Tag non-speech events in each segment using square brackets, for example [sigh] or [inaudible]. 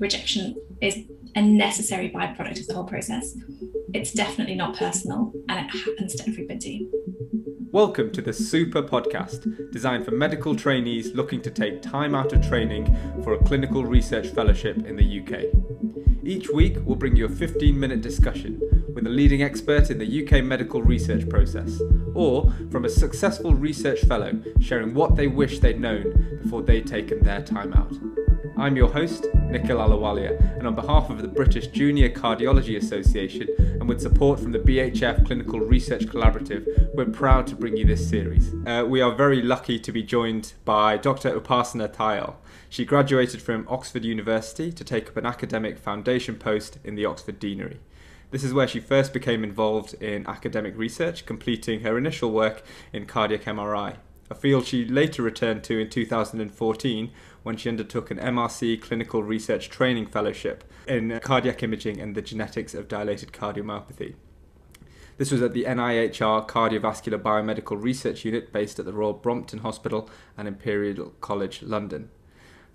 rejection is a necessary byproduct of the whole process. It's definitely not personal and it happens to everybody. Welcome to the SOOPR Podcast, designed for medical trainees looking to take time out of training for a clinical research fellowship in the UK. Each week, we'll bring you a 15 minute discussion with a leading expert in the UK medical research process, or from a successful research fellow sharing what they wish they'd known before they'd taken their time out. I'm your host, Nikhil Alawalia, and on behalf of the British Junior Cardiology Association and with support from the BHF Clinical Research Collaborative, we're proud to bring you this series. Uh, we are very lucky to be joined by Dr. Upasana Tayal. She graduated from Oxford University to take up an academic foundation post in the Oxford Deanery. This is where she first became involved in academic research, completing her initial work in cardiac MRI, a field she later returned to in 2014 when she undertook an MRC Clinical Research Training Fellowship in cardiac imaging and the genetics of dilated cardiomyopathy. This was at the NIHR Cardiovascular Biomedical Research Unit based at the Royal Brompton Hospital and Imperial College London.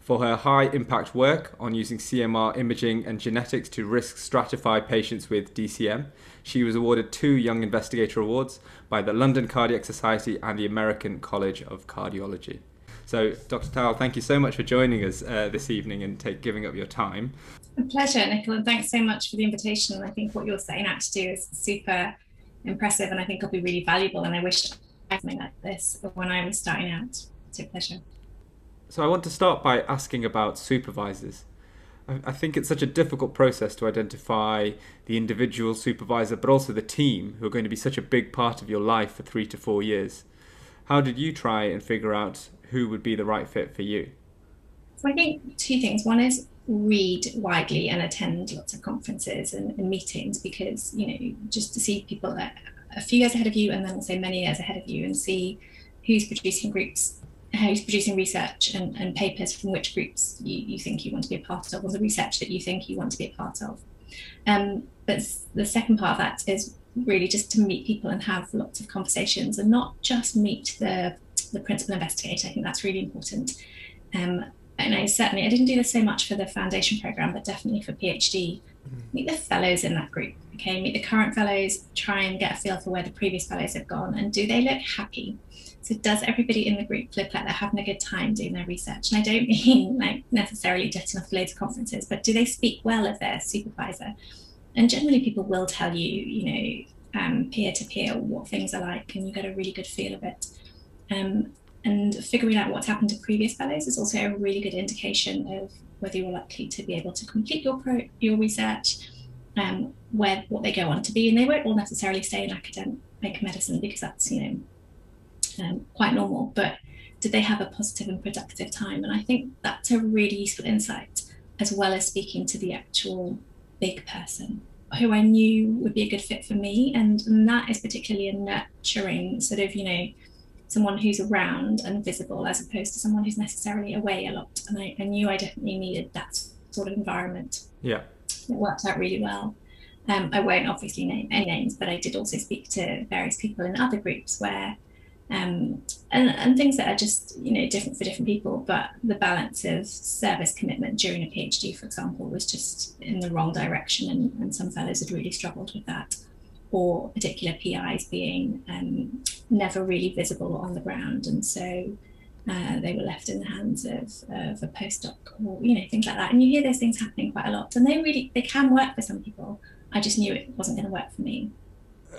For her high impact work on using CMR imaging and genetics to risk stratify patients with DCM, she was awarded two Young Investigator Awards by the London Cardiac Society and the American College of Cardiology. So, Dr. Tayal, thank you so much for joining us uh, this evening and take, giving up your time. A pleasure, Nicola, and thanks so much for the invitation. I think what you're setting out to do is super impressive, and I think it'll be really valuable. And I wish I had something like this when I was starting out. It's a pleasure. So, I want to start by asking about supervisors. I think it's such a difficult process to identify the individual supervisor, but also the team who are going to be such a big part of your life for three to four years. How did you try and figure out who would be the right fit for you? So I think two things. One is read widely and attend lots of conferences and, and meetings because you know just to see people a few years ahead of you and then also many years ahead of you and see who's producing groups who's producing research and, and papers from which groups you, you think you want to be a part of or the research that you think you want to be a part of um, but the second part of that is really just to meet people and have lots of conversations and not just meet the the principal investigator. I think that's really important. Um, and I certainly I didn't do this so much for the foundation program, but definitely for PhD. Mm-hmm. Meet the fellows in that group. Okay, meet the current fellows. Try and get a feel for where the previous fellows have gone, and do they look happy? So does everybody in the group look like they're having a good time doing their research? And I don't [laughs] mean like necessarily jetting off loads of conferences, but do they speak well of their supervisor? And generally, people will tell you, you know, um, peer to peer what things are like, and you get a really good feel of it. Um, and figuring out what's happened to previous fellows is also a really good indication of whether you're likely to be able to complete your pro, your research, um, where what they go on to be, and they won't all necessarily stay in academic medicine because that's you know um, quite normal. But did they have a positive and productive time? And I think that's a really useful insight, as well as speaking to the actual big person who I knew would be a good fit for me, and, and that is particularly a nurturing sort of you know someone who's around and visible as opposed to someone who's necessarily away a lot. And I, I knew I definitely needed that sort of environment. Yeah. It worked out really well. Um, I won't obviously name any names, but I did also speak to various people in other groups where, um, and, and things that are just, you know, different for different people, but the balance of service commitment during a PhD, for example, was just in the wrong direction. And, and some fellows had really struggled with that or particular PIs being um, never really visible on the ground. And so uh, they were left in the hands of, of a postdoc or, you know, things like that. And you hear those things happening quite a lot. And they really, they can work for some people. I just knew it wasn't going to work for me.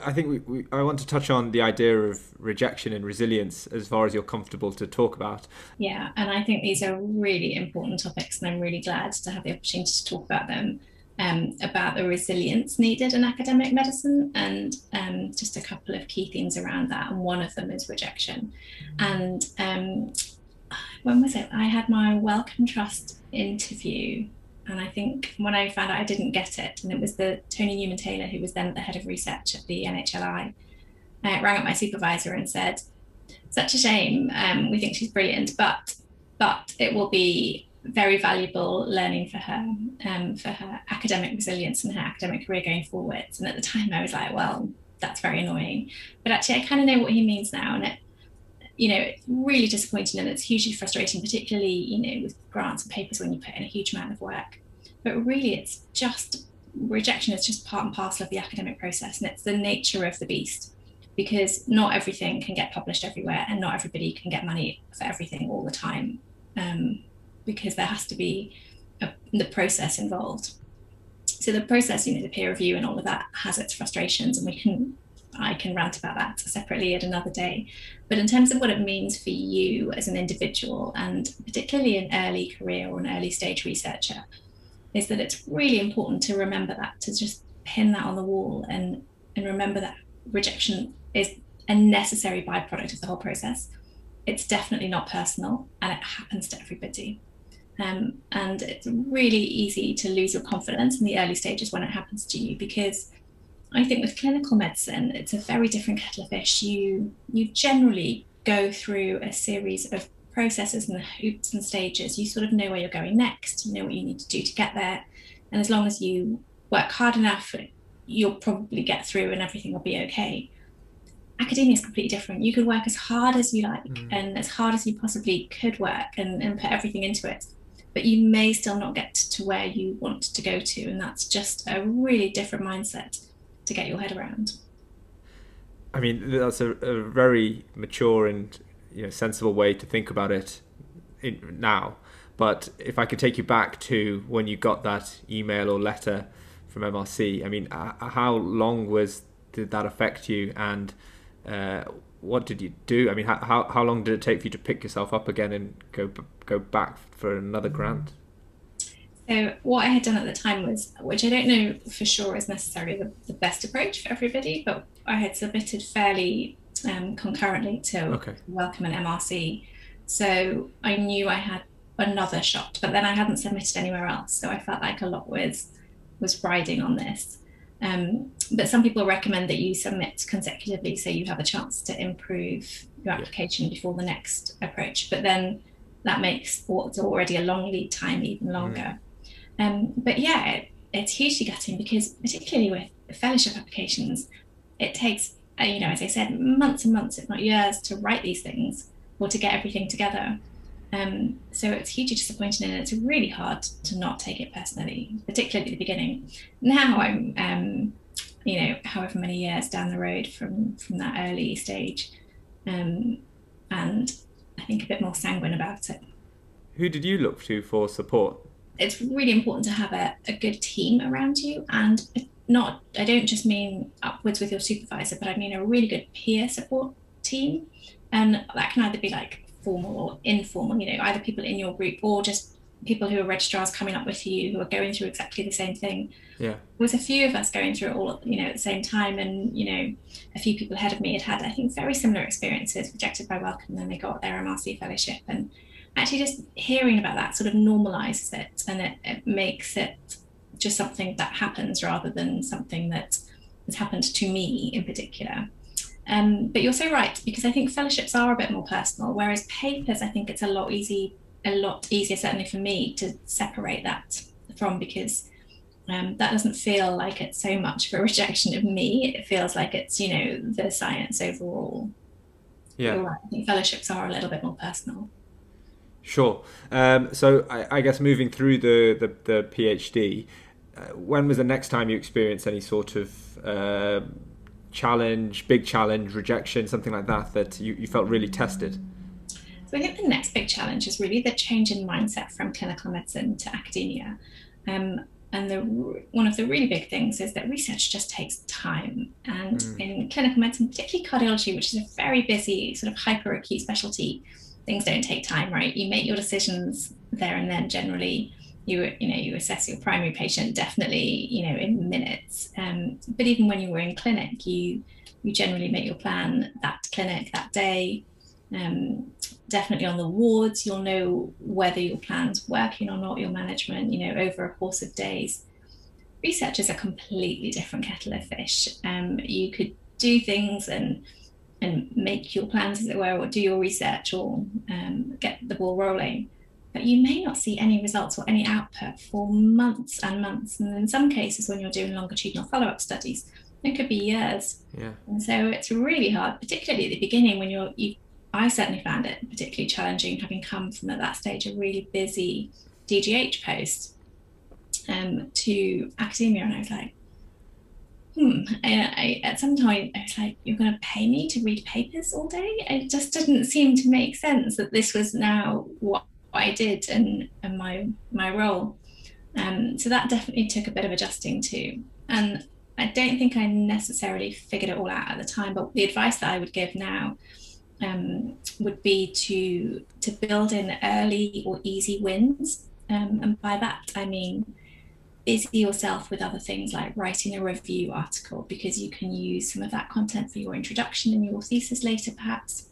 I think we, we, I want to touch on the idea of rejection and resilience as far as you're comfortable to talk about. Yeah, and I think these are really important topics, and I'm really glad to have the opportunity to talk about them um, about the resilience needed in academic medicine and um, just a couple of key themes around that. And one of them is rejection. And um, when was it? I had my Wellcome Trust interview. And I think when I found out I didn't get it, and it was the Tony Newman Taylor, who was then the head of research at the NHLI, I rang up my supervisor and said, "Such a shame. Um, we think she's brilliant, but but it will be very valuable learning for her, um, for her academic resilience and her academic career going forwards. And at the time, I was like, well, that's very annoying. But actually, I kind of know what he means now, and it, you know, it's really disappointing and it's hugely frustrating, particularly you know with grants and papers when you put in a huge amount of work. but really it's just rejection is just part and parcel of the academic process and it's the nature of the beast because not everything can get published everywhere and not everybody can get money for everything all the time um, because there has to be a, the process involved so the process you know the peer review and all of that has its frustrations and we can i can rant about that separately at another day. But in terms of what it means for you as an individual and particularly an early career or an early stage researcher is that it's really important to remember that to just pin that on the wall and and remember that rejection is a necessary byproduct of the whole process. It's definitely not personal and it happens to everybody. Um, and it's really easy to lose your confidence in the early stages when it happens to you because I think with clinical medicine, it's a very different kettle of fish. You you generally go through a series of processes and hoops and stages. You sort of know where you're going next. You know what you need to do to get there, and as long as you work hard enough, you'll probably get through, and everything will be okay. Academia is completely different. You can work as hard as you like mm. and as hard as you possibly could work and, and put everything into it but you may still not get to where you want to go to. And that's just a really different mindset to get your head around. I mean, that's a, a very mature and you know, sensible way to think about it in, now. But if I could take you back to when you got that email or letter from MRC, I mean, how long was did that affect you, and uh, what did you do? I mean, how how long did it take for you to pick yourself up again and go go back for another grant? So what I had done at the time was, which I don't know for sure is necessarily the, the best approach for everybody, but I had submitted fairly um, concurrently to okay. Wellcome and MRC. So I knew I had another shot, but then I hadn't submitted anywhere else. So I felt like a lot was was riding on this. Um, but some people recommend that you submit consecutively so you have a chance to improve your application before the next approach. But then that makes what's already a long lead time even longer. Mm. Um, but yeah, it, it's hugely gutting because particularly with fellowship applications, it takes, uh, you know, as I said, months and months, if not years, to write these things or to get everything together. Um, so it's hugely disappointing and it's really hard to not take it personally, particularly at the beginning. Now I'm, um, you know, however many years down the road from from that early stage, um, and I think a bit more sanguine about it. Who did you look to for support? It's really important to have a, a good team around you and not I don't just mean upwards with your supervisor, but I mean a really good peer support team. And that can either be like formal or informal, you know, either people in your group or just people who are registrars coming up with you who are going through exactly the same thing. Yeah. There was a few of us going through it all, you know, at the same time. And, you know, a few people ahead of me had had, I think, very similar experiences, rejected by Wellcome, and then they got their MRC fellowship. And actually just hearing about that sort of normalizes it and it, it makes it just something that happens rather than something that has happened to me in particular. Um, but you're so right because I think fellowships are a bit more personal, whereas papers, I think it's a lot easy, a lot easier, certainly for me, to separate that from because um, that doesn't feel like it's so much of a [laughs] rejection of me. It feels like it's you know the science overall. Yeah, right. I think fellowships are a little bit more personal. Sure. Um, so I, I, guess moving through the the, the PhD, uh, when was the next time you experienced any sort of uh, challenge, big challenge, rejection, something like that, that you, you felt really tested? So I think the next big challenge is really the change in mindset from clinical medicine to academia. Um, and the, one of the really big things is that research just takes time. And mm. in clinical medicine, particularly cardiology, which is a very busy, sort of hyper acute specialty, things don't take time, right? You make your decisions there and then. Generally you you know you assess your primary patient definitely you know in minutes. Um, but even when you were in clinic you you generally make your plan that clinic that day. Um, definitely on the wards you'll know whether your plan's working or not your management you know over a course of days. Research is a completely different kettle of fish. Um, you could do things and and make your plans as it were or do your research or um, get the ball rolling but you may not see any results or any output for months and months. And in some cases, when you're doing longitudinal follow up studies, it could be years. Yeah. And so it's really hard, particularly at the beginning when you're, you, I certainly found it particularly challenging having come from at that stage a really busy DGH post. um, to academia, and I was like, hmm. I, at some point, I was like, you're going to pay me to read papers all day? It just didn't seem to make sense that this was now what I did and, and my my role. Um, so that definitely took a bit of adjusting to. And I don't think I necessarily figured it all out at the time, but the advice that I would give now um, would be to to build in early or easy wins. Um, and by that I mean busy yourself with other things like writing a review article because you can use some of that content for your introduction in your thesis later perhaps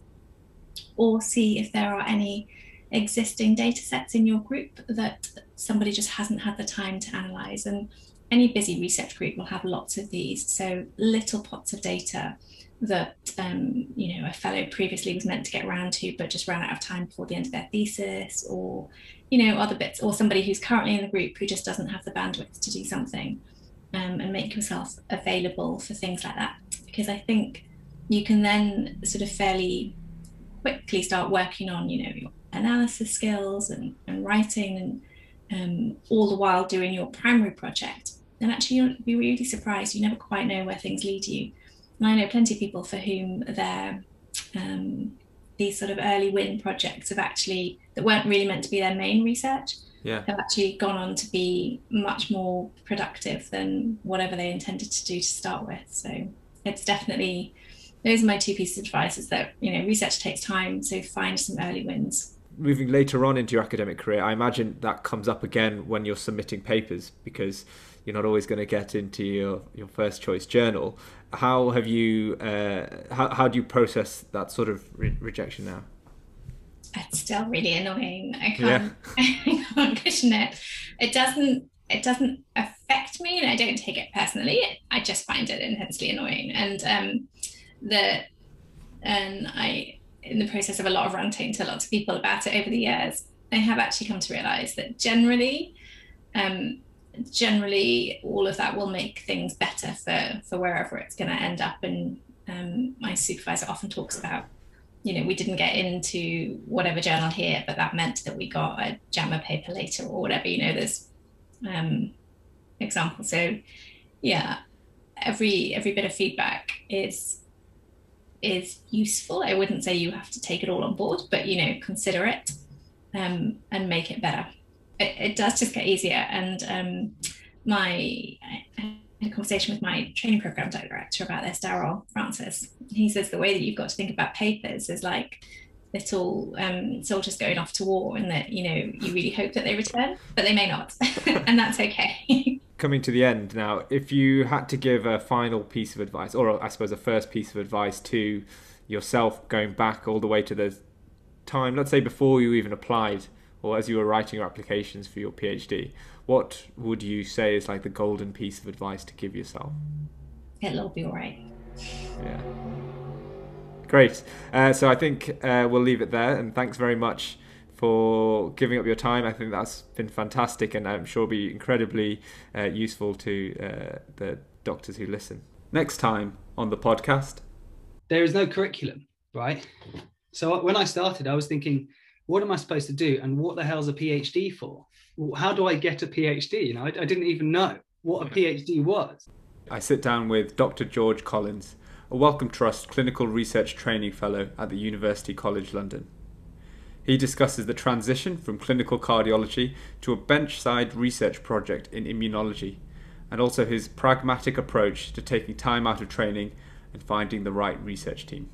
or see if there are any existing data sets in your group that somebody just hasn't had the time to analyze. And any busy research group will have lots of these. So little pots of data that um, you know a fellow previously was meant to get around to but just ran out of time before the end of their thesis or you know other bits or somebody who's currently in the group who just doesn't have the bandwidth to do something um, and make yourself available for things like that because i think you can then sort of fairly quickly start working on you know your analysis skills and, and writing and um, all the while doing your primary project. And actually, you'll be really surprised. You never quite know where things lead you. And I know plenty of people for whom their um, these sort of early win projects have actually that weren't really meant to be their main research yeah. have actually gone on to be much more productive than whatever they intended to do to start with. So it's definitely those are my two pieces of advice: is that you know research takes time, so find some early wins moving later on into your academic career, I imagine that comes up again when you're submitting papers because you're not always going to get into your, your first choice journal. How have you, uh, how, how do you process that sort of re- rejection now? It's still really annoying. I can't, yeah. [laughs] I can't cushion it. It doesn't, it doesn't affect me and I don't take it personally. I just find it intensely annoying. And um, the, and I, in the process of a lot of ranting to lots of people about it over the years, I have actually come to realize that generally, um, generally all of that will make things better for for wherever it's going to end up. And um, my supervisor often talks about, you know, we didn't get into whatever journal here, but that meant that we got a JAMA paper later or whatever. You know, there's um, examples. So, yeah, every every bit of feedback is is useful. I wouldn't say you have to take it all on board, but you know, consider it um, and make it better. It, it, does just get easier. And um, my I had a conversation with my training program director about this, Darrel Francis. He says the way that you've got to think about papers is like little um, soldiers going off to war, and that you know you really hope that they return, but they may not, [laughs] and that's okay. [laughs] coming to the end now, if you had to give a final piece of advice, or I suppose a first piece of advice to yourself going back all the way to the time, let's say before you even applied or as you were writing your applications for your PhD, what would you say is like the golden piece of advice to give yourself? It'll be all right. Yeah. Great. Uh, so I think uh, we'll leave it there, and thanks very much for giving up your time. I think that's been fantastic, and I'm sure be incredibly uh, useful to uh, the doctors who listen. Next time on the podcast, there is no curriculum, right? So when I started, I was thinking, what am I supposed to do, and what the hell's a PhD for? How do I get a PhD? You know, I, I didn't even know what a PhD was. I sit down with Dr. George Collins, a Wellcome Trust Clinical Research Training Fellow at the University College London. He discusses the transition from clinical cardiology to a bench-side research project in immunology, and also his pragmatic approach to taking time out of training and finding the right research team.